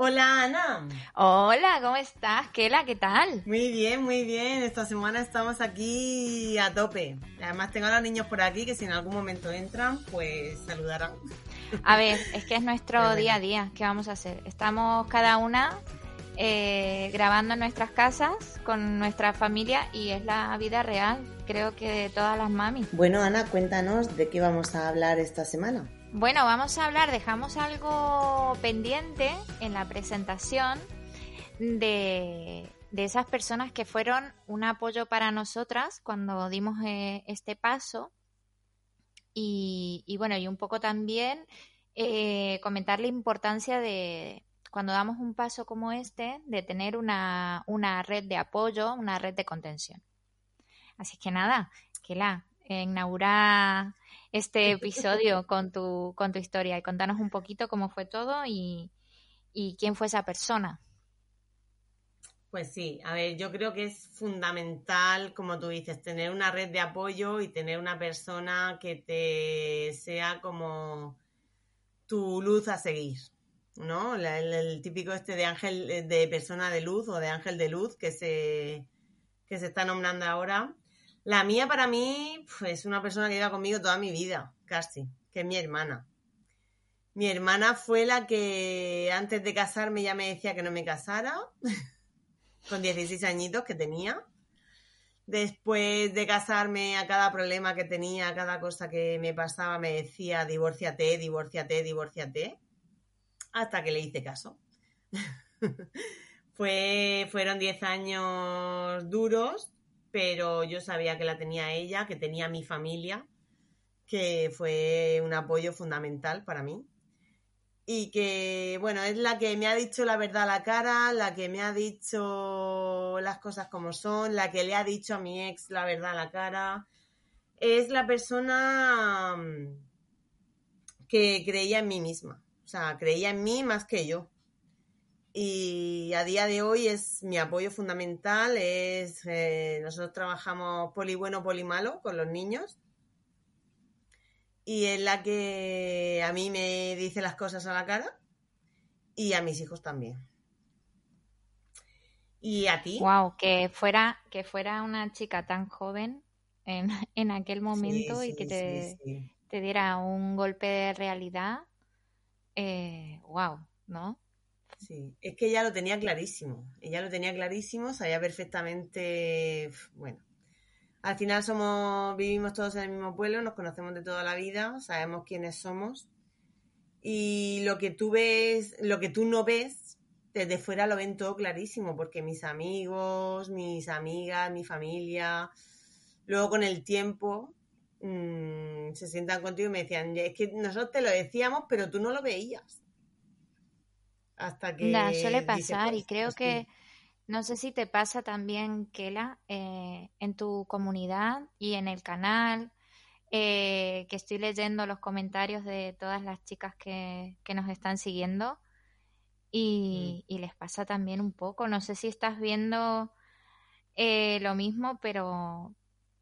Hola Ana. Hola, ¿cómo estás? Kela, ¿qué tal? Muy bien, muy bien. Esta semana estamos aquí a tope. Además tengo a los niños por aquí que si en algún momento entran, pues saludarán. A ver, es que es nuestro día a día. ¿Qué vamos a hacer? Estamos cada una eh, grabando en nuestras casas con nuestra familia y es la vida real, creo que de todas las mamis. Bueno, Ana, cuéntanos de qué vamos a hablar esta semana. Bueno, vamos a hablar, dejamos algo pendiente en la presentación de, esas personas que fueron un apoyo para nosotras cuando dimos eh, este paso. Y, bueno, y un poco también eh, comentar la importancia de, cuando damos un paso como este, de tener una, una red de apoyo, una red de contención. Así que nada, que la inaugura este episodio con tu, con tu historia y contanos un poquito cómo fue todo y, quién fue esa persona. Pues sí, a ver, yo creo que es fundamental, como tú dices, tener una red de apoyo y tener una persona que te sea como tu luz a seguir, ¿no? el, típico este de ángel, de persona de luz o de ángel de luz que se, que se está nombrando ahora. La mía para mí pues, es una persona que lleva conmigo toda mi vida, casi, que es mi hermana. Mi hermana fue la que antes de casarme ya me decía que no me casara, con 16 añitos que tenía. Después de casarme, a cada problema que tenía, a cada cosa que me pasaba, me decía, divórciate, divórciate, divórciate, hasta que le hice caso. fue, fueron 10 años duros, pero yo sabía que la tenía ella, que tenía mi familia, que fue un apoyo fundamental para mí. Y que, bueno, es la que me ha dicho la verdad a la cara, la que me ha dicho las cosas como son, la que le ha dicho a mi ex la verdad a la cara. Es la persona mm, que creía en mí misma. O sea, creía en mí más que yo y a día de hoy es mi apoyo fundamental. Es, eh, nosotros trabajamos poli bueno, poli malo con los niños y es la que a mí me dice las cosas a la cara y a mis hijos también. ¿Y a ti? Wow, que fuera, que fuera una chica tan joven en, en aquel momento y que te, te, diera un golpe de realidad. Eh, wow, ¿no? Sí, es que ella lo tenía clarísimo. Ella lo tenía clarísimo, sabía perfectamente. Bueno, al final somos, vivimos todos en el mismo pueblo, nos conocemos de toda la vida, sabemos quiénes somos. Y lo que tú ves, lo que tú no ves, desde fuera lo ven todo clarísimo, porque mis amigos, mis amigas, mi familia, luego con el tiempo mm, se sientan contigo y me decían, es que nosotros te lo decíamos, pero tú no lo veías hasta que... suele pasar y creo que, no sé si te pasa también, Kela, eh, en tu comunidad y en el canal, eh, que estoy leyendo los comentarios de todas las chicas que, nos están siguiendo mm. y, les pasa también un poco. No sé si estás viendo eh, lo mismo, pero,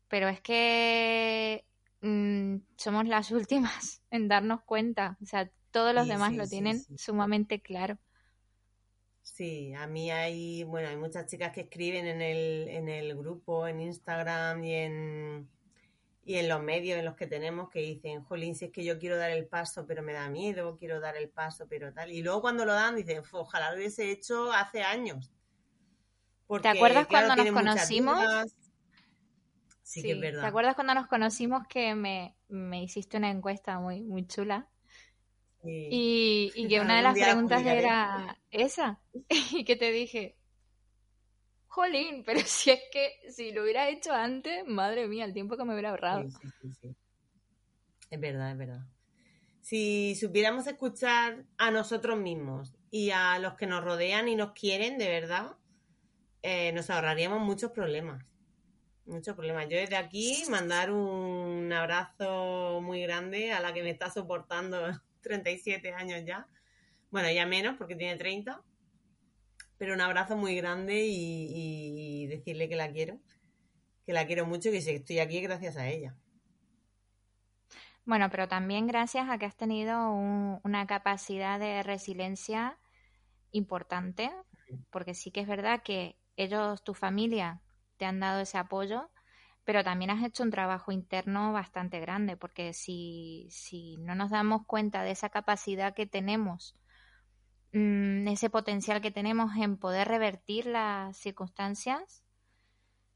pero es que mm, somos las últimas en darnos cuenta. O sea, todos los demás lo tienen sumamente claro. Sí, a mí hay, bueno, hay muchas chicas que escriben en el, en el grupo, en Instagram y en, y en los medios en los que tenemos que dicen, jolín, si es que yo quiero dar el paso, pero me da miedo, quiero dar el paso, pero tal. Y luego cuando lo dan, dicen, ojalá lo hubiese hecho hace años. ¿Te acuerdas cuando nos conocimos? Sí, que es verdad. ¿Te acuerdas cuando nos conocimos que me, me hiciste una encuesta muy, muy chula? Y, que una de las preguntas era esa. Y que te dije, jolín, pero si es que si lo hubiera hecho antes, madre mía, el tiempo que me hubiera ahorrado. es verdad, es verdad. Si supiéramos escuchar a nosotros mismos y a los que nos rodean y nos quieren de verdad, eh, nos ahorraríamos muchos problemas. Muchos problemas. Yo desde aquí mandar un abrazo muy grande a la que me está soportando 37 años ya. Bueno, ya menos porque tiene 30. Pero un abrazo muy grande y, decirle que la quiero. Que la quiero mucho y que estoy aquí gracias a ella. Bueno, pero también gracias a que has tenido una capacidad de resiliencia importante, porque sí que es verdad que ellos, tu familia, te han dado ese apoyo, pero también has hecho un trabajo interno bastante grande, porque si, si no nos damos cuenta de esa capacidad que tenemos, mm, ese potencial que tenemos en poder revertir las circunstancias,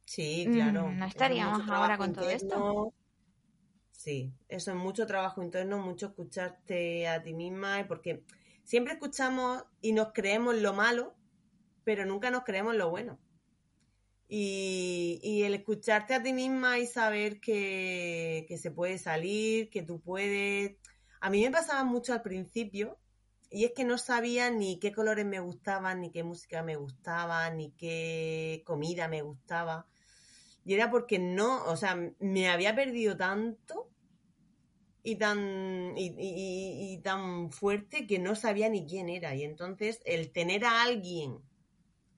sí, claro. Mm, no estaríamos ahora con todo esto. Sí, eso es mucho trabajo interno, mucho escucharte a ti misma, porque siempre escuchamos y nos creemos lo malo, pero nunca nos creemos lo bueno. Y, el escucharte a ti misma y saber que, se puede salir, que tú puedes... A mí me pasaba mucho al principio y es que no sabía ni qué colores me gustaban, ni qué música me gustaba, ni qué comida me gustaba. Y era porque no, o sea, me había perdido tanto y tan, y, tan fuerte que no sabía ni quién era. Y entonces el tener a alguien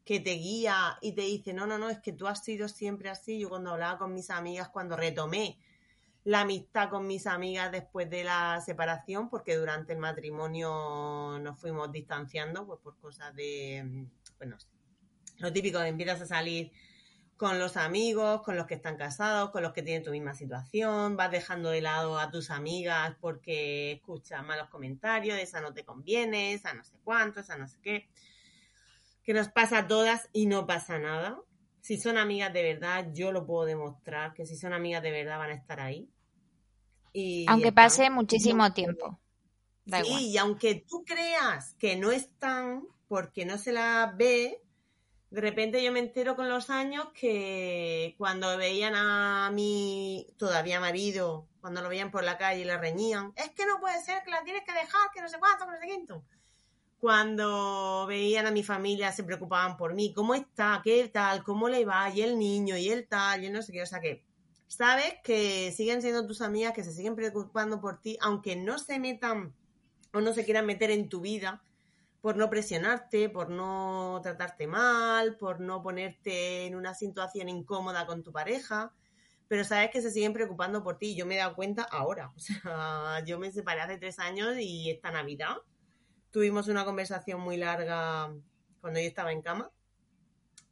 que te guía y te dice, no, no, no, es que tú has sido siempre así. Yo cuando hablaba con mis amigas, cuando retomé la amistad con mis amigas después de la separación, porque durante el matrimonio nos fuimos distanciando, pues por cosas de, bueno, lo típico de empiezas a salir con los amigos, con los que están casados, con los que tienen tu misma situación, vas dejando de lado a tus amigas porque escuchas malos comentarios, esa no te conviene, esa no sé cuánto, esa no sé qué. Que nos pasa a todas y no pasa nada. Si son amigas de verdad, yo lo puedo demostrar, que si son amigas de verdad van a estar ahí. Y aunque pase muchísimo tiempo. sí, y aunque tú creas que no están porque no se la ve, de repente yo me entero con los años que cuando veían a mi todavía marido, cuando lo veían por la calle y le reñían, es que no puede ser, que la tienes que dejar, que no sé cuánto, que no sé quinto. Cuando veían a mi familia se preocupaban por mí, ¿cómo está? ¿Qué tal? ¿Cómo le va? Y el niño, y el tal, y no sé qué, o sea que sabes que siguen siendo tus amigas, que se siguen preocupando por ti, aunque no se metan o no se quieran meter en tu vida, por no presionarte, por no tratarte mal, por no ponerte en una situación incómoda con tu pareja, pero sabes que se siguen preocupando por ti. Yo me he dado cuenta ahora. O sea, yo me separé hace tres años y esta Navidad tuvimos una conversación muy larga cuando yo estaba en cama.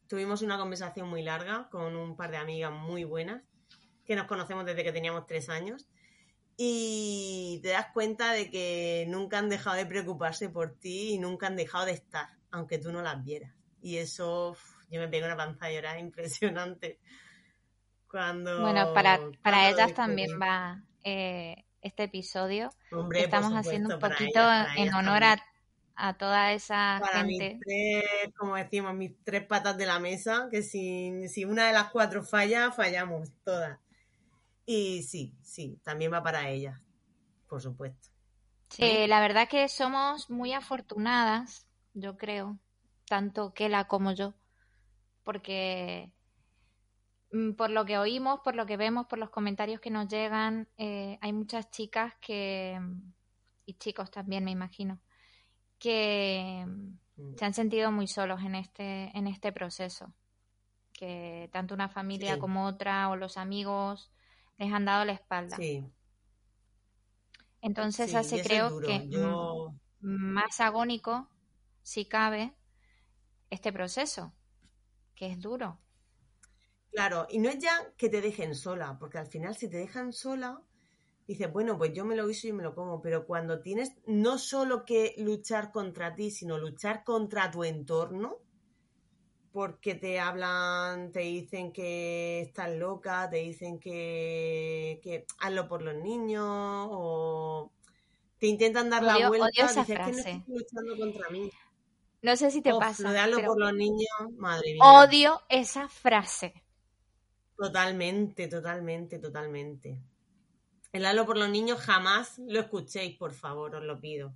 Tuvimos una conversación muy larga con un par de amigas muy buenas que nos conocemos desde que teníamos tres años y te das cuenta de que nunca han dejado de preocuparse por ti y nunca han dejado de estar, aunque tú no las vieras. Y eso, yo me pego una panza de llorar impresionante. Cuando, bueno, para, para ellas también va eh, este episodio. Estamos haciendo un poquito en honor a, toda esa gente. como decimos, mis tres patas de la mesa, que si, si una de las cuatro falla, fallamos todas. Y sí, sí, también va para ella, por supuesto. Sí, la verdad que somos muy afortunadas, yo creo, tanto Kela como yo, porque mm, por lo que oímos, por lo que vemos, por los comentarios que nos llegan, eh, hay muchas chicas que, y chicos también me imagino, que mm. se han sentido muy solos en este, en este proceso. Que tanto una familia como otra o los amigos les han dado la espalda. Sí. Entonces hace creo que más agónico, si cabe, este proceso, que es duro. Claro, y no es ya que te dejen sola, porque al final si te dejan sola, dices, bueno, pues yo me lo hizo y me lo como, pero cuando tienes no solo que luchar contra ti, sino luchar contra tu entorno, porque te hablan, te dicen que estás loca, te dicen que, que hazlo por los niños o te intentan dar la vuelta. Odio esa frase. no luchando contra mí. No sé si te pasa. Lo de hazlo por los niños, madre mía. Odio esa frase. Totalmente, totalmente, totalmente. El hazlo por los niños jamás lo escuchéis, por favor, os lo pido.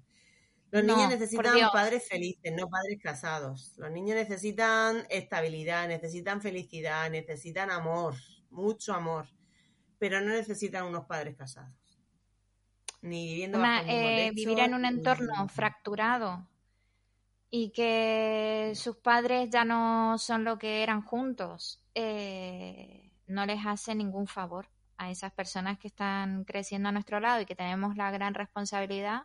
Los niños necesitan padres felices, no padres casados. Los niños necesitan estabilidad, necesitan felicidad, necesitan amor, mucho amor, pero no necesitan unos padres casados. Ni viviendo eh, vivir en un entorno fracturado y que sus padres ya no son lo que eran juntos, eh, no les hace ningún favor a esas personas que están creciendo a nuestro lado y que tenemos la gran responsabilidad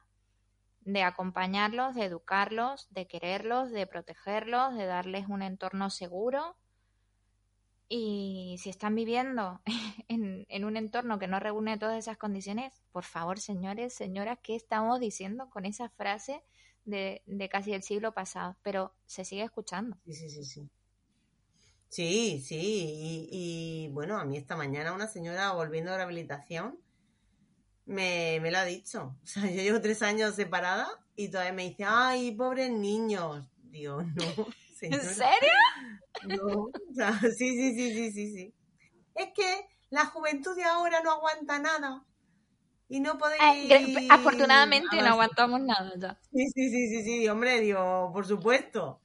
de acompañarlos, de educarlos, de quererlos, de protegerlos, de darles un entorno seguro. Y si están viviendo en, un entorno que no reúne todas esas condiciones, por favor, señores, señoras, ¿qué estamos diciendo con esa frase de, casi el siglo pasado? Pero se sigue escuchando. Sí, sí, sí. Sí, sí. Y, bueno, a mí esta mañana una señora volviendo de rehabilitación me, me lo ha dicho. O sea, yo llevo tres años separada y todavía me dice, ay, pobres niños. Digo, no. ¿En serio? No, o sea, sí, sí, sí, sí, sí, sí. Es que la juventud de ahora no aguanta nada. Y no podéis... Eh, afortunadamente no aguantamos nada ya. Sí, sí, sí, sí, sí, hombre, digo, por supuesto.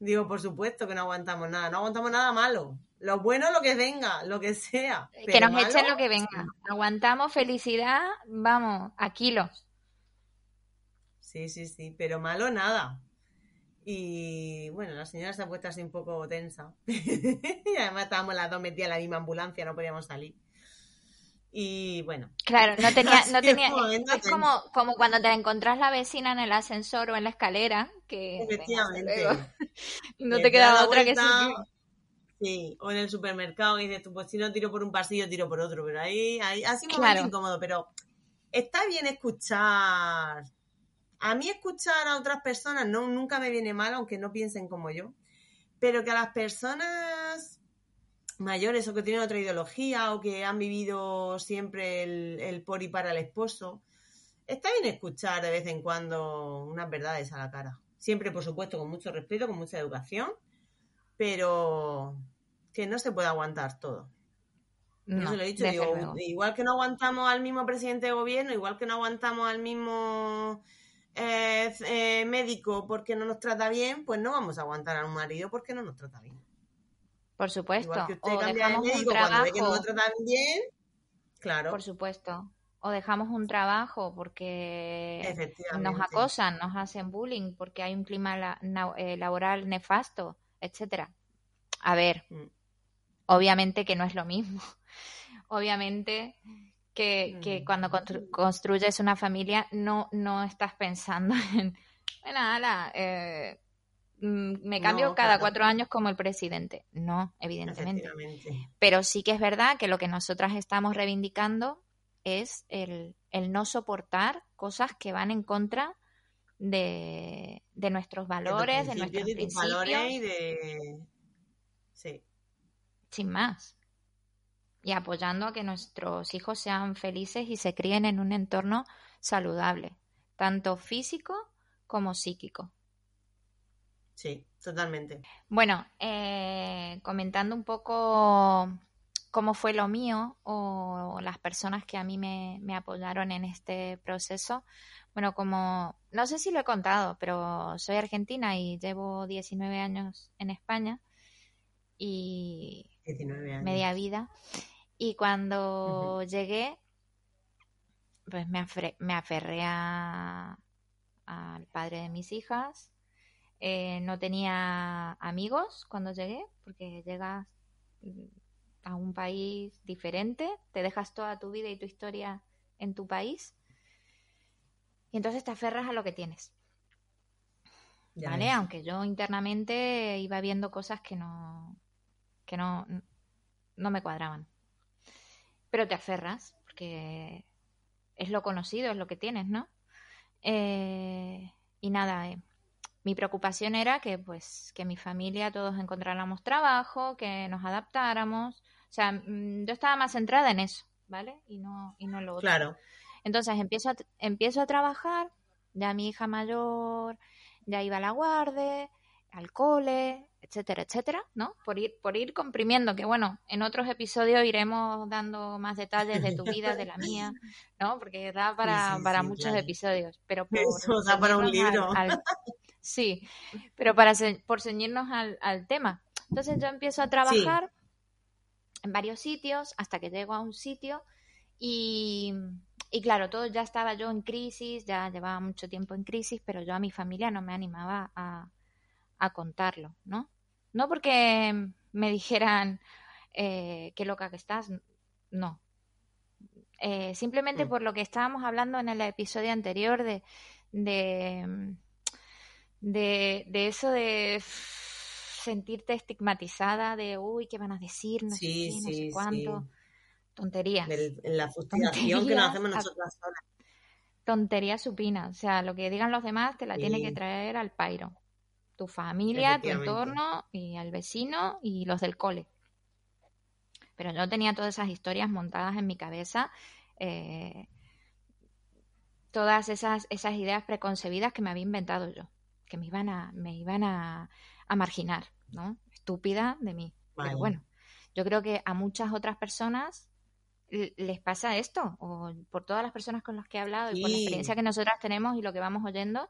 Digo, por supuesto que no aguantamos nada. No aguantamos nada malo. Lo bueno, lo que venga, lo que sea. que nos echen lo que venga. Aguantamos felicidad, vamos, a kilos. Sí, sí, sí, pero malo nada. Y bueno, la señora se ha puesto así un poco tensa. y además estábamos las dos metidas en la misma ambulancia, no podíamos salir. Y bueno. Claro, no tenía, no tenía, es como, como cuando te encontrás la vecina en el ascensor o en la escalera, que Efectivamente. no te quedaba otra que Sí, o en el supermercado y dices tú, pues si no tiro por un pasillo, tiro por otro, pero ahí, ahí así me claro. incómodo, pero está bien escuchar. A mí escuchar a otras personas no, nunca me viene mal, aunque no piensen como yo, pero que a las personas mayores o que tienen otra ideología o que han vivido siempre el, el por y para el esposo, está bien escuchar de vez en cuando unas verdades a la cara. Siempre, por supuesto, con mucho respeto, con mucha educación pero que no se puede aguantar todo. No, lo he dicho, igual que no aguantamos al mismo presidente de gobierno, igual que no aguantamos al mismo eh, eh, médico porque no nos trata bien, pues no vamos a aguantar a un marido porque no nos trata bien. Por supuesto. Igual que usted o cambia de médico cuando ve que no bien, claro. Por supuesto. O dejamos un trabajo porque nos acosan, nos hacen bullying, porque hay un clima eh, laboral nefasto etcétera. A ver, mm. obviamente que no es lo mismo. obviamente que, que mm. cuando construyes una familia no, no estás pensando en, bueno, ala, eh, me cambio cada cuatro años como el presidente. No, evidentemente. Pero sí que es verdad que lo que nosotras estamos reivindicando es el, el no soportar cosas que van en contra de, nuestros valores, de, nuestros principios. Valores y de... Sí. Sin más. Y apoyando a que nuestros hijos sean felices y se críen en un entorno saludable, tanto físico como psíquico. Sí, totalmente. Bueno, eh, comentando un poco cómo fue lo mío o las personas que a mí me, me apoyaron en este proceso, bueno, como, no sé si lo he contado, pero soy argentina y llevo 19 años en España y media vida. Y cuando llegué, pues me, me aferré al padre de mis hijas. Eh, no tenía amigos cuando llegué, porque llegas a un país diferente, te dejas toda tu vida y tu historia en tu país y entonces te aferras a lo que tienes. ¿Vale? Aunque yo internamente iba viendo cosas que no, que no, no me cuadraban. Pero te aferras, porque es lo conocido, es lo que tienes, ¿no? Eh, y nada, eh, mi preocupación era que pues que mi familia todos encontráramos trabajo, que nos adaptáramos. O sea, mm, yo estaba más centrada en eso, ¿vale? Y no, y no en lo otro. Claro. Entonces empiezo a, empiezo a trabajar, ya mi hija mayor ya iba a la guardia, al cole, etcétera, etcétera, ¿no? Por ir, por ir comprimiendo, que bueno, en otros episodios iremos dando más detalles de tu vida, de la mía, ¿no? Porque da para, para muchos episodios, pero por Eso da para un libro. Sí, pero para por ceñirnos al, al, tema. Entonces yo empiezo a trabajar en varios sitios hasta que llego a un sitio y, y claro, todo ya estaba yo en crisis, ya llevaba mucho tiempo en crisis, pero yo a mi familia no me animaba a, a contarlo, ¿no? No porque me dijeran eh, qué loca que estás, no. Eh, simplemente mm. por lo que estábamos hablando en el episodio anterior de, de, de, eso de sentirte estigmatizada, de uy, ¿qué van a decir? No sé qué, no sé cuánto. Tonterías. la frustración que nos hacemos nosotras solas. Tontería supina. O sea, lo que digan los demás te la tiene que traer al pairo tu familia, tu entorno y al vecino y los del cole. Pero yo tenía todas esas historias montadas en mi cabeza, eh, todas esas, esas ideas preconcebidas que me había inventado yo, que me iban a, me iban a, marginar, ¿no? Estúpida de mí. Pero bueno, yo creo que a muchas otras personas les pasa esto, o por todas las personas con las que he hablado y por la experiencia que nosotras tenemos y lo que vamos oyendo,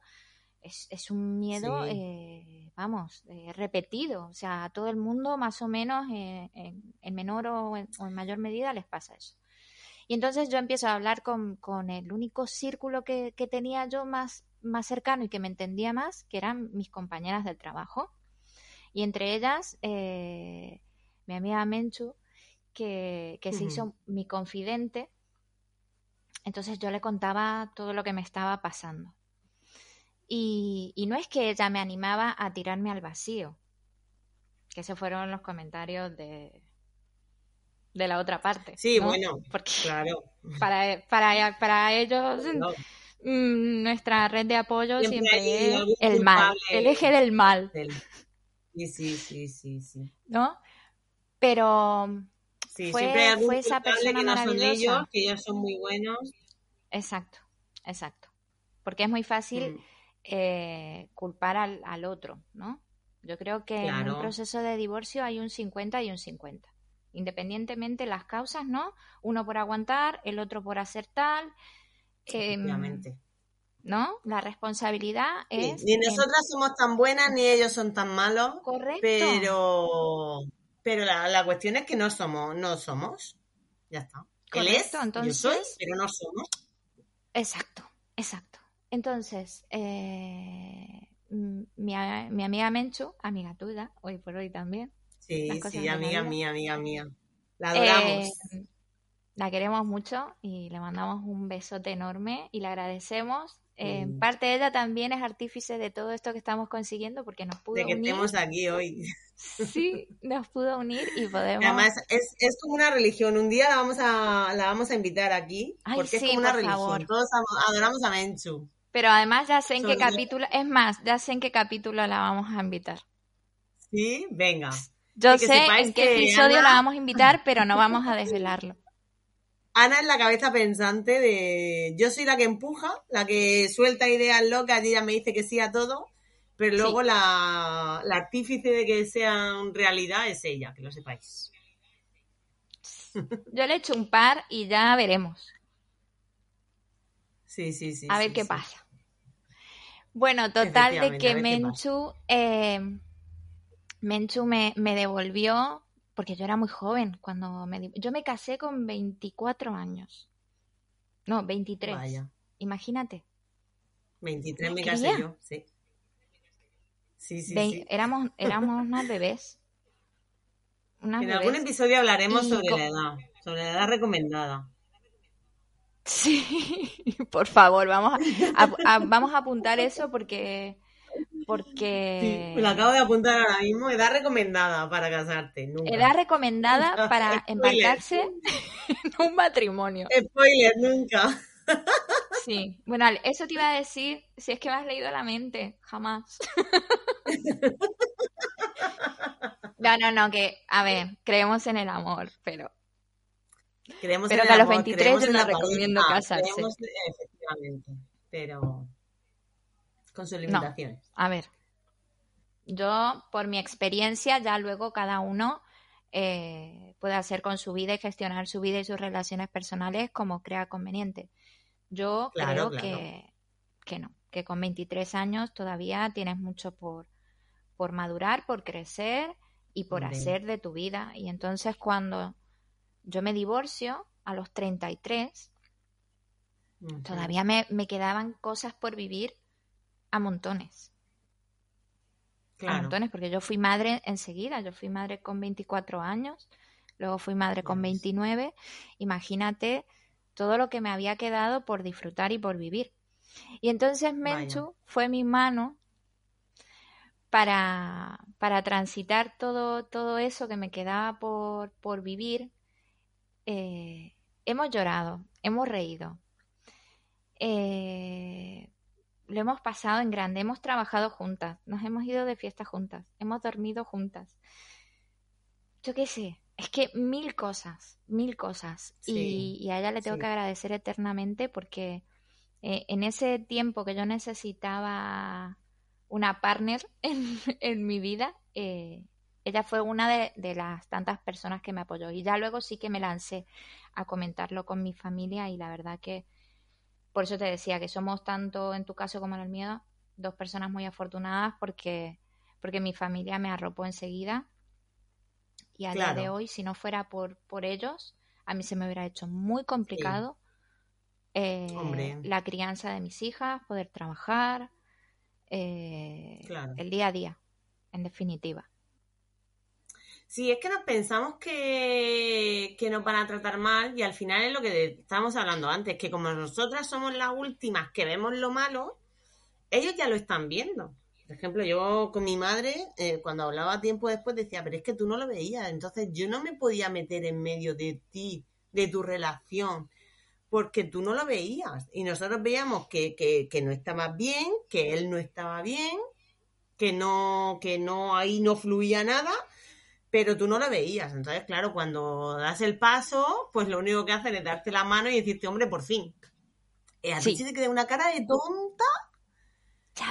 es, un miedo, eh, vamos, eh, repetido. O sea, a todo el mundo más o menos eh, en, menor o en, mayor medida les pasa eso. Y entonces yo empiezo a hablar con, el único círculo que, tenía yo más, más cercano y que me entendía más, que eran mis compañeras del trabajo. Y entre ellas, mi amiga Menchu, que, se hizo mi confidente. Entonces yo le contaba todo lo que me estaba pasando. Y, no es que ella me animaba a tirarme al vacío, que esos fueron los comentarios de, de la otra parte. Sí, bueno, Porque claro. Para, para, para ellos, mm, nuestra red de apoyo siempre, es el mal, el eje del mal. Sí, sí, sí, sí, sí. ¿No? Pero fue, fue esa persona que no son ellos, que ellos son muy buenos. Exacto, exacto. Porque es muy fácil... Mm eh, culpar al, al, otro, ¿no? Yo creo que en un proceso de divorcio hay un 50 y un 50. Independientemente las causas, ¿no? Uno por aguantar, el otro por hacer tal. Eh, ¿No? La responsabilidad es. Ni nosotras somos tan buenas ni ellos son tan malos. Correcto. Pero, pero la, la cuestión es que no somos, no somos. Ya está. Correcto, entonces. Yo soy, pero no somos. Exacto, exacto. Entonces, eh, mi, amiga Menchu, amiga tuya, hoy por hoy también. Sí, sí, amiga mía, amiga mía. La adoramos. Eh, la queremos mucho y le mandamos un besote enorme y le agradecemos. En parte de ella también es artífice de todo esto que estamos consiguiendo porque nos pudo unir. De que estemos aquí hoy. Sí, nos pudo unir y podemos. Además, es, es, como una religión. Un día la vamos a, la vamos a invitar aquí porque es como una religión. Todos adoramos a Menchu. Pero además ya sé en qué capítulo, es más, ya sé en qué capítulo la vamos a invitar. Sí, venga. Yo sé en qué episodio la vamos a invitar, pero no vamos a desvelarlo. Ana es la cabeza pensante de. Yo soy la que empuja, la que suelta ideas locas y ella me dice que sí a todo, pero luego la, la artífice de que sean realidad es ella, que lo sepáis. Yo le he hecho un par y ya veremos. Sí, sí, sí. A ver qué pasa. Bueno, total de que Menchu, eh, Menchu me, devolvió, porque yo era muy joven cuando me... Yo me casé con 24 años. No, 23. Vaya. Imagínate. 23 me, casé yo, sí. Sí, sí, sí. Éramos, éramos unas bebés. en algún episodio hablaremos sobre la edad, sobre la edad recomendada. Sí, por favor, vamos a, vamos a apuntar eso porque porque lo acabo de apuntar ahora mismo, edad recomendada para casarte. Nunca. Edad recomendada para embarcarse en un matrimonio. Spoiler, nunca. Sí, bueno, eso te iba a decir, si es que me has leído la mente, jamás. No, no, no, que, a ver, creemos en el amor, pero pero que a los 23 yo no recomiendo casarse. efectivamente, pero con sus limitaciones. a ver. Yo, por mi experiencia, ya luego cada uno eh, puede hacer con su vida y gestionar su vida y sus relaciones personales como crea conveniente. Yo creo Que, que no, que con 23 años todavía tienes mucho por, por madurar, por crecer y por hacer de tu vida. Y entonces cuando yo me divorcio a los 33, todavía me, me, quedaban cosas por vivir a montones. A montones, porque yo fui madre enseguida, yo fui madre con 24 años, luego fui madre con 29. Imagínate todo lo que me había quedado por disfrutar y por vivir. Y entonces Menchu fue mi mano para, para transitar todo, todo eso que me quedaba por, por vivir. Eh, hemos llorado, hemos reído. Eh, lo hemos pasado en grande, hemos trabajado juntas, nos hemos ido de fiesta juntas, hemos dormido juntas. Yo qué sé, es que mil cosas, mil cosas. y, a ella le tengo que agradecer eternamente porque eh, en ese tiempo que yo necesitaba una partner en, mi vida, eh, ella fue una de, de, las tantas personas que me apoyó. Y ya luego sí que me lancé a comentarlo con mi familia y la verdad que por eso te decía que somos tanto en tu caso como en el mío dos personas muy afortunadas porque, porque mi familia me arropó enseguida. Y a día de hoy, si no fuera por, por ellos, a mí se me hubiera hecho muy complicado eh, la crianza de mis hijas, poder trabajar, eh, el día a día, en definitiva. Sí, es que nos pensamos que, que nos van a tratar mal y al final es lo que estábamos hablando antes, que como nosotras somos las últimas que vemos lo malo, ellos ya lo están viendo. Por ejemplo, yo con mi madre, eh, cuando hablaba tiempo después, decía, pero es que tú no lo veías, entonces yo no me podía meter en medio de ti, de tu relación, porque tú no lo veías. Y nosotros veíamos que, que, que no estaba bien, que él no estaba bien, que no, que no, ahí no fluía nada, pero tú no lo veías. Entonces, claro, cuando das el paso, pues lo único que hacen es darte la mano y decirte, hombre, por fin. Y a ti se te queda una cara de tonta.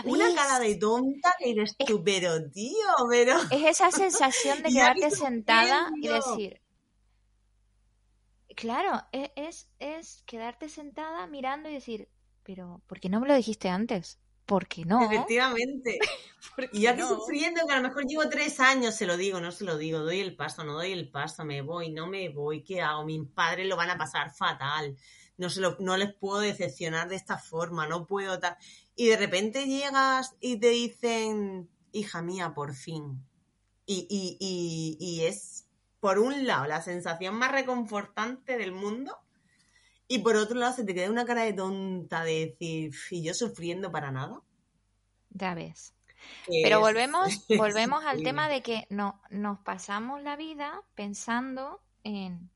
Una cara de tonta que eres tú, pero tío, pero. Es esa sensación de quedarte sentada y decir. Claro, e-, es, es quedarte sentada mirando y decir, pero ¿por qué no me lo dijiste antes? ¿Por qué no? Efectivamente. y yo aquí sufriendo que a lo mejor llevo tres años, se lo digo, no se lo digo, doy el paso, no doy el paso, me voy, no me voy, ¿qué hago? Mis padres lo van a pasar fatal, no, se lo, no les puedo decepcionar de esta forma, no puedo tal. Y de repente llegas y te dicen, hija mía, por fin. Y, y, y, y es, por un lado, la sensación más reconfortante del mundo y por otro lado, se te queda una cara de tonta de decir, y yo sufriendo para nada. Ya ves. Pero volvemos, volvemos al tema de que no, nos pasamos la vida pensando en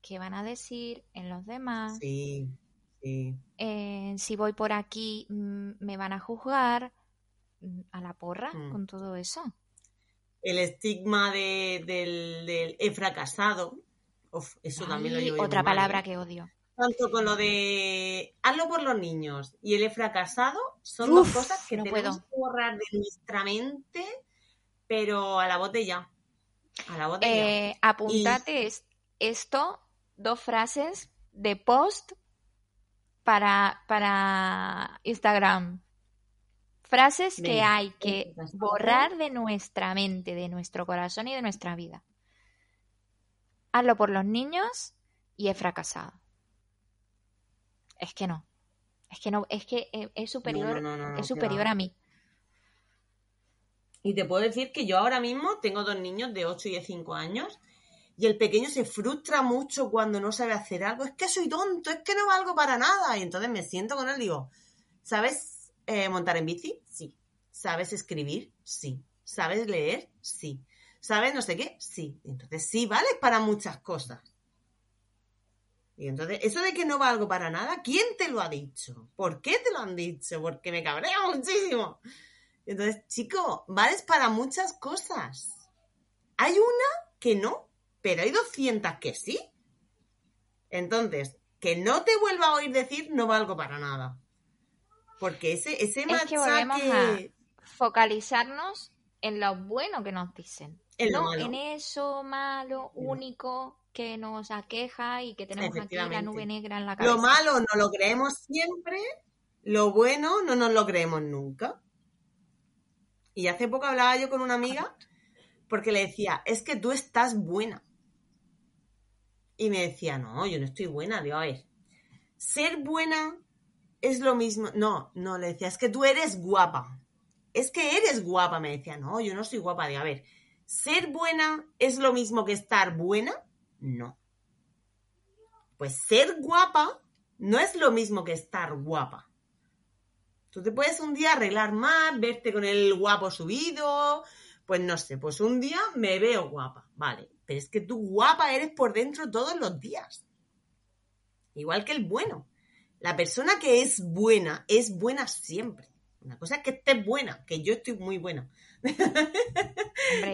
qué van a decir, en los demás. Sí, sí. En si voy por aquí mm, me van a juzgar mm, a la porra mm. con todo eso. El estigma de, del, he fracasado. eso también lo llevo Otra palabra ¿eh? que odio tanto con lo de hazlo por los niños y el he fracasado son dos cosas que no tenemos que borrar de nuestra mente, pero a la botella. A la botella. Eh, apuntate esto, dos frases de post para, para Instagram. Frases que hay que borrar de nuestra mente, de nuestro corazón y de nuestra vida. Hazlo por los niños y he fracasado es que no. Es que no, es que eh, es superior, es superior a mí. Y te puedo decir que yo ahora mismo tengo dos niños de 8 y de 5 años y el pequeño se frustra mucho cuando no sabe hacer algo. Es que soy tonto, es que no valgo para nada. Y entonces me siento con él y digo, ¿sabes eh, montar en bici? Sí. ¿Sabes escribir? Sí. ¿Sabes leer? Sí. ¿Sabes no sé qué? Sí. Entonces sí, vale para muchas cosas. Y entonces, eso de que no valgo para nada, ¿quién te lo ha dicho? ¿Por qué te lo han dicho? Porque me cabrea muchísimo. Entonces, chico, vales para muchas cosas. Hay una que no, pero hay 200 que sí. Entonces, que no te vuelva a oír decir no valgo para nada. Porque ese, ese es que volvemos a focalizarnos en lo bueno que nos dicen. No en eso malo, único que nos aqueja y que tenemos aquí la nube negra en la cabeza. Lo malo no lo creemos siempre, lo bueno no nos lo creemos nunca. Y hace poco hablaba yo con una amiga porque le decía, es que tú estás buena. Y me decía, no, yo no estoy buena. Digo, a ver, ser buena es lo mismo. No, no, le decía, es que tú eres guapa. Es que eres guapa, me decía, no, yo no soy guapa. Digo, a ver, ser buena es lo mismo que estar buena. No. Pues ser guapa no es lo mismo que estar guapa. Tú te puedes un día arreglar más, verte con el guapo subido, pues no sé, pues un día me veo guapa, vale, pero es que tú guapa eres por dentro todos los días. Igual que el bueno. La persona que es buena es buena siempre. Una cosa es que estés buena, que yo estoy muy buena.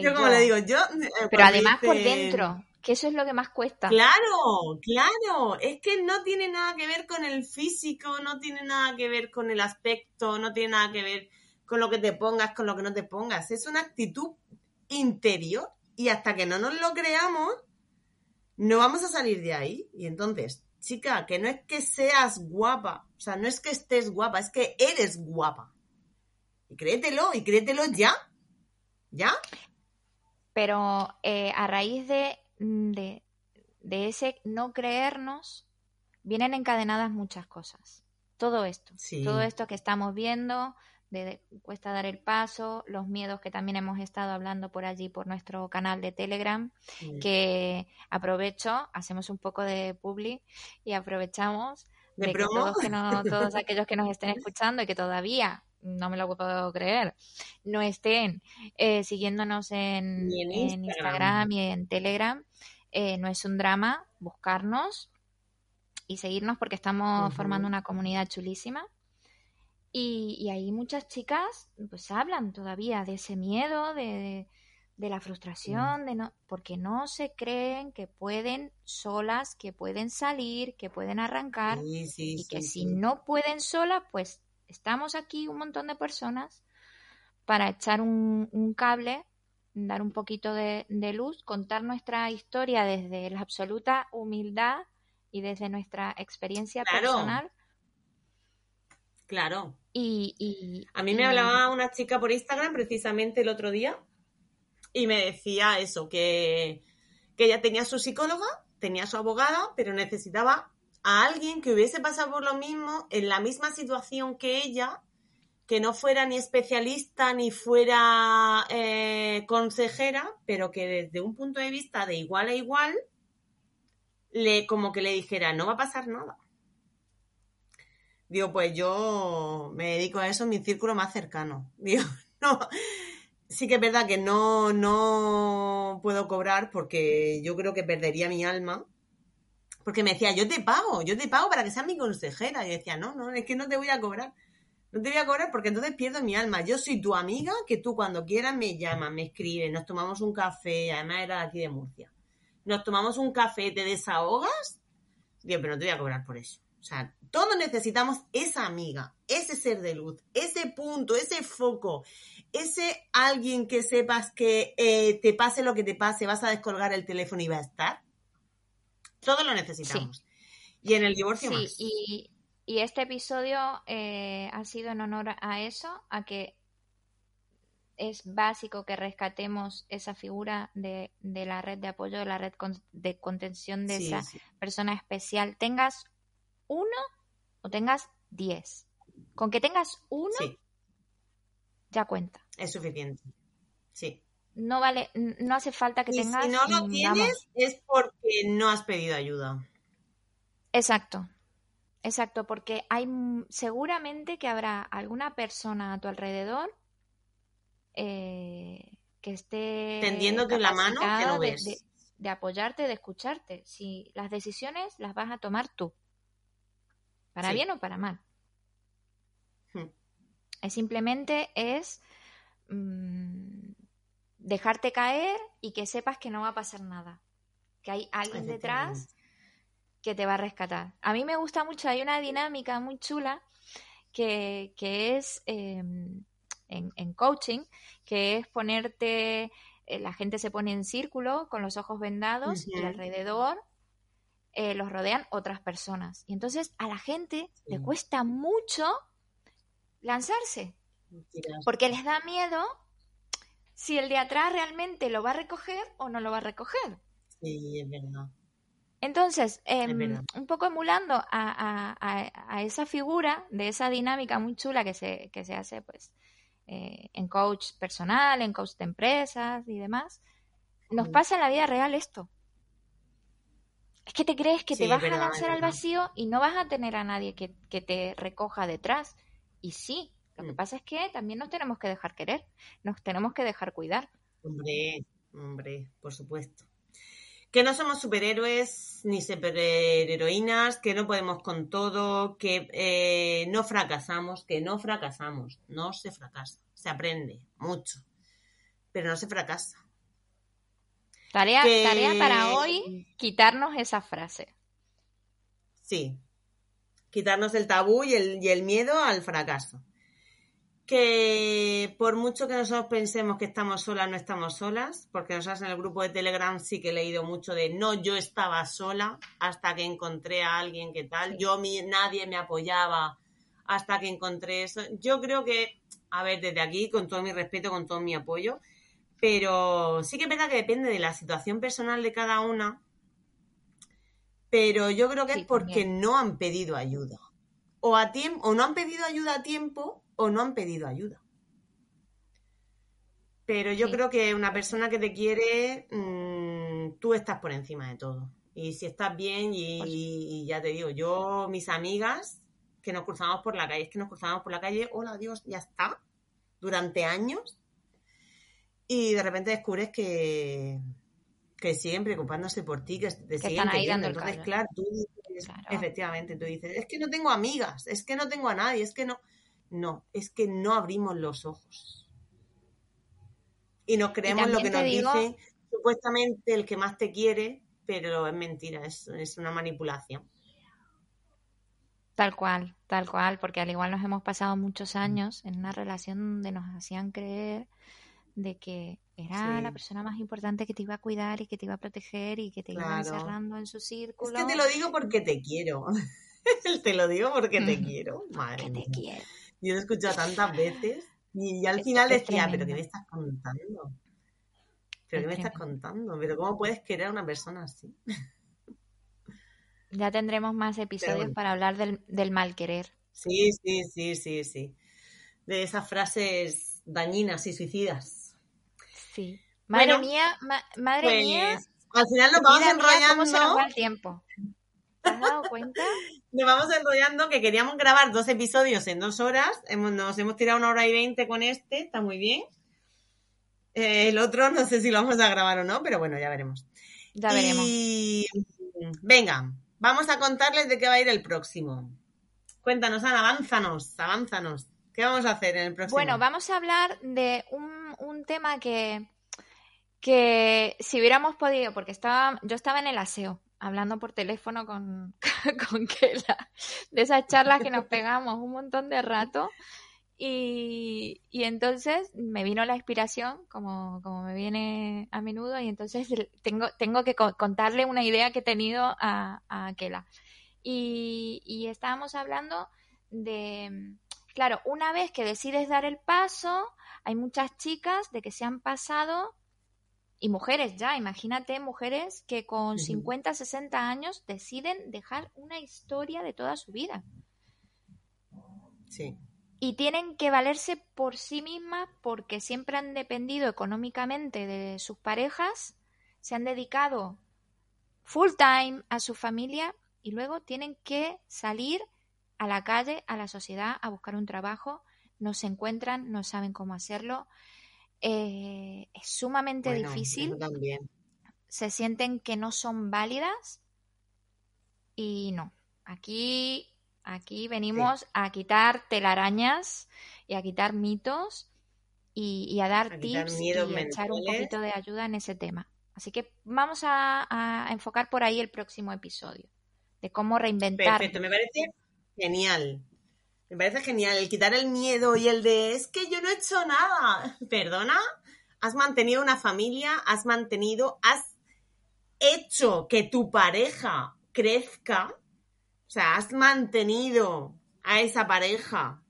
Yo como le digo, yo... Eh, pero además por dentro, que eso es lo que más cuesta. Claro, claro, es que no tiene nada que ver con el físico, no tiene nada que ver con el aspecto, no tiene nada que ver con lo que te pongas, con lo que no te pongas, es una actitud interior y hasta que no nos lo creamos, no vamos a salir de ahí. Y entonces, chica, que no es que seas guapa, o sea, no es que estés guapa, es que eres guapa. Y créetelo, y créetelo ya. ¿Ya? Pero eh, a raíz de Mm, de, de ese no creernos, vienen encadenadas muchas cosas. Todo esto, todo esto que estamos viendo, de, cuesta dar el paso, los miedos que también hemos estado hablando por allí por nuestro canal de Telegram, que aprovecho, hacemos un poco de publi y aprovechamos de, que todos, que no, todos aquellos que nos estén escuchando y que todavía no me lo puedo creer, no estén eh, siguiéndonos en, Instagram. y en Telegram, eh, no es un drama buscarnos y seguirnos porque estamos formando una comunidad chulísima. Y, ahí muchas chicas pues hablan todavía de ese miedo, de, la frustración, de no, porque no se creen que pueden solas, que pueden salir, que pueden arrancar y que si no pueden solas, pues estamos aquí un montón de personas para echar un, cable, dar un poquito de, luz, contar nuestra historia desde la absoluta humildad y desde nuestra experiencia personal. Claro. Y, a mí me hablaba una chica por Instagram precisamente el otro día y me decía eso, que, que ella tenía su psicóloga, tenía su abogada, pero necesitaba a alguien que hubiese pasado por lo mismo, en la misma situación que ella, que no fuera ni especialista ni fuera eh, consejera, pero que desde un punto de vista de igual a igual, le, como que le dijera, no va a pasar nada. Digo, pues yo me dedico a eso en mi círculo más cercano. Digo, no, sí que es verdad que no, no puedo cobrar porque yo creo que perdería mi alma porque me decía, yo te pago, yo te pago para que seas mi consejera. Y decía, no, no, es que no te voy a cobrar. No te voy a cobrar porque entonces pierdo mi alma. Yo soy tu amiga, que tú cuando quieras me llamas, me escribes, nos tomamos un café, además era de aquí de Murcia. Nos tomamos un café, te desahogas. Digo, pero no te voy a cobrar por eso. O sea, todos necesitamos esa amiga, ese ser de luz, ese punto, ese foco, ese alguien que sepas que eh, te pase lo que te pase, vas a descolgar el teléfono y va a estar. Todo lo necesitamos. Y en el divorcio sí, Y, y este episodio eh, ha sido en honor a eso, a que es básico que rescatemos esa figura de, la red de apoyo, de la red de contención de esa persona especial. Tengas uno o tengas diez. Con que tengas uno, ya cuenta. Es suficiente. Sí no vale, no hace falta que tengas. Si no lo tienes es porque no has pedido ayuda. Exacto, exacto, porque hay seguramente que habrá alguna persona a tu alrededor eh, que esté tendiéndote la mano que no ves. De, apoyarte, de escucharte. Si las decisiones las vas a tomar tú, para bien o para mal. Hmm. Es simplemente es mm, dejarte caer y que sepas que no va a pasar nada, que hay alguien detrás que te va a rescatar. A mí me gusta mucho, hay una dinámica muy chula que, es em, en, coaching, que es ponerte, eh, la gente se pone en círculo con los ojos vendados y alrededor eh, los rodean otras personas. Y entonces a la gente le cuesta mucho lanzarse, porque les da miedo si el de atrás realmente lo va a recoger o no lo va a recoger. Sí, es verdad. Entonces, em, un poco emulando a, esa figura de esa dinámica muy chula que se, que se hace pues eh, en coach personal, en coach de empresas y demás, nos pasa en la vida real esto. Es que te crees que te vas a lanzar al vacío y no vas a tener a nadie que, que te recoja detrás. Y sí, lo que mm. pasa es que también nos tenemos que dejar querer, nos tenemos que dejar cuidar. Hombre, hombre, por supuesto. Que no somos superhéroes ni superheroínas, que no podemos con todo, que eh, no fracasamos, que no fracasamos. No se fracasa, se aprende mucho, pero no se fracasa. Tarea, tarea para hoy, quitarnos esa frase. Sí, quitarnos el tabú y el, y el miedo al fracaso que por mucho que nosotros pensemos que estamos solas, no estamos solas, porque nosotros en el grupo de Telegram sí que he leído mucho de no, yo estaba sola hasta que encontré a alguien que tal, yo nadie me apoyaba hasta que encontré eso. Yo creo que, a ver, desde aquí, con todo mi respeto, con todo mi apoyo, pero sí que es verdad que depende de la situación personal de cada una, pero yo creo que es porque no han pedido ayuda. O, a tiempo, o no han pedido ayuda a tiempo o no han pedido ayuda. Pero yo creo que una persona que te quiere, mm, tú estás por encima de todo. Y si estás bien, y, pues ya te digo, yo, mis amigas, que nos cruzamos por la calle, es que nos cruzamos por la calle, hola Dios, ya está, durante años. Y de repente descubres que, que siguen preocupándose por ti, que te siguen queriendo. Entonces, claro, tú dices, efectivamente, tú dices, es que no tengo amigas, es que no tengo a nadie, es que no. No, es que no abrimos los ojos. Y nos creemos lo que nos dice supuestamente el que más te quiere, pero es mentira, es, es una manipulación. Tal cual, tal cual, porque al igual nos hemos pasado muchos años en una relación donde nos hacían creer de que era la persona más importante que te iba a cuidar y que te iba a proteger y que te iba encerrando en su círculo. Es que te lo digo porque te quiero. te lo digo porque te quiero. Madre te quiero. Yo lo he escuchado tantas veces y, al final decía, pero ¿qué me estás contando? ¿Pero qué me estás contando? ¿Pero cómo puedes querer a una persona así? Ya tendremos más episodios para hablar del, mal querer. Sí, sí, sí, sí, sí. De esas frases dañinas y suicidas. Sí. Madre mía, madre pues, mía. Al final nos vamos enrollando. ¿Cómo se nos va el tiempo? ¿Te has dado cuenta? Nos vamos enrollando que queríamos grabar dos episodios en dos horas. nos hemos tirado una hora y veinte con este, está muy bien. Eh, el otro no sé si lo vamos a grabar o no, pero bueno, ya veremos. Ya veremos. Y venga, vamos a contarles de qué va a ir el próximo. Cuéntanos, Ana, avánzanos, avánzanos. ¿Qué vamos a hacer en el próximo? Bueno, vamos a hablar de un, un tema que, que si hubiéramos podido, porque estaba, yo estaba en el aseo, hablando por teléfono con, con Kela, de esas charlas que nos pegamos un montón de rato. Y, y, entonces me vino la inspiración, como, como me viene a menudo, y entonces tengo, tengo que contarle una idea que he tenido a, a Kela. Y, y estábamos hablando de, claro, una vez que decides dar el paso, hay muchas chicas de que se han pasado y mujeres ya, imagínate mujeres que con 50, 60 años deciden dejar una historia de toda su vida. Sí. Y tienen que valerse por sí mismas porque siempre han dependido económicamente de sus parejas, se han dedicado full time a su familia y luego tienen que salir a la calle, a la sociedad, a buscar un trabajo, no se encuentran, no saben cómo hacerlo, eh, es sumamente difícil. También. Se sienten que no son válidas y no. Aquí, aquí venimos a quitar telarañas y a quitar mitos y, a dar tips y a echar un poquito de ayuda en ese tema. Así que vamos a, enfocar por ahí el próximo episodio de cómo reinventar. Perfecto, me parece genial. Me parece genial el quitar el miedo y el de es que yo no he hecho nada. Perdona, has mantenido una familia, has mantenido, has hecho que tu pareja crezca. O sea, has mantenido a esa pareja.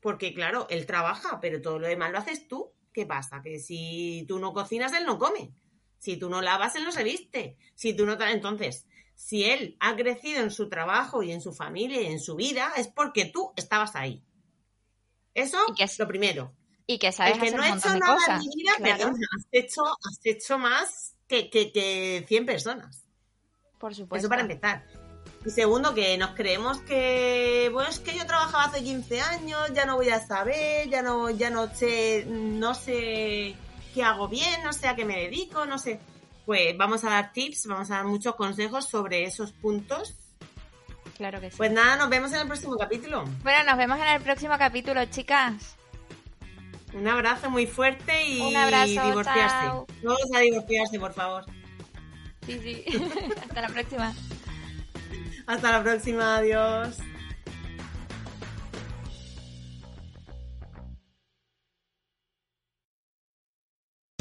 Porque claro, él trabaja, pero todo lo demás lo haces tú. ¿Qué pasa? Que si tú no cocinas, él no come. Si tú no lavas, él no se viste. Si tú no... Entonces, si él ha crecido en su trabajo y en su familia y en su vida, es porque tú estabas ahí. Eso es lo primero. Y que sabes que no he hecho nada en mi vida, perdón, has hecho, has hecho más que, que, que 100 personas. Por supuesto. Eso para empezar. Y segundo, que nos creemos que, bueno, es que yo trabajaba hace 15 años, ya no voy a saber, ya no, ya no sé, no sé qué hago bien, no sé a qué me dedico, no sé. Pues vamos a dar tips, vamos a dar muchos consejos sobre esos puntos. Claro que sí. Pues nada, nos vemos en el próximo capítulo. Bueno, nos vemos en el próximo capítulo, chicas. Un abrazo muy fuerte y Un abrazo, divorciarse. Todos a divorciarse, por favor. Sí, sí. Hasta la próxima. Hasta la próxima, adiós.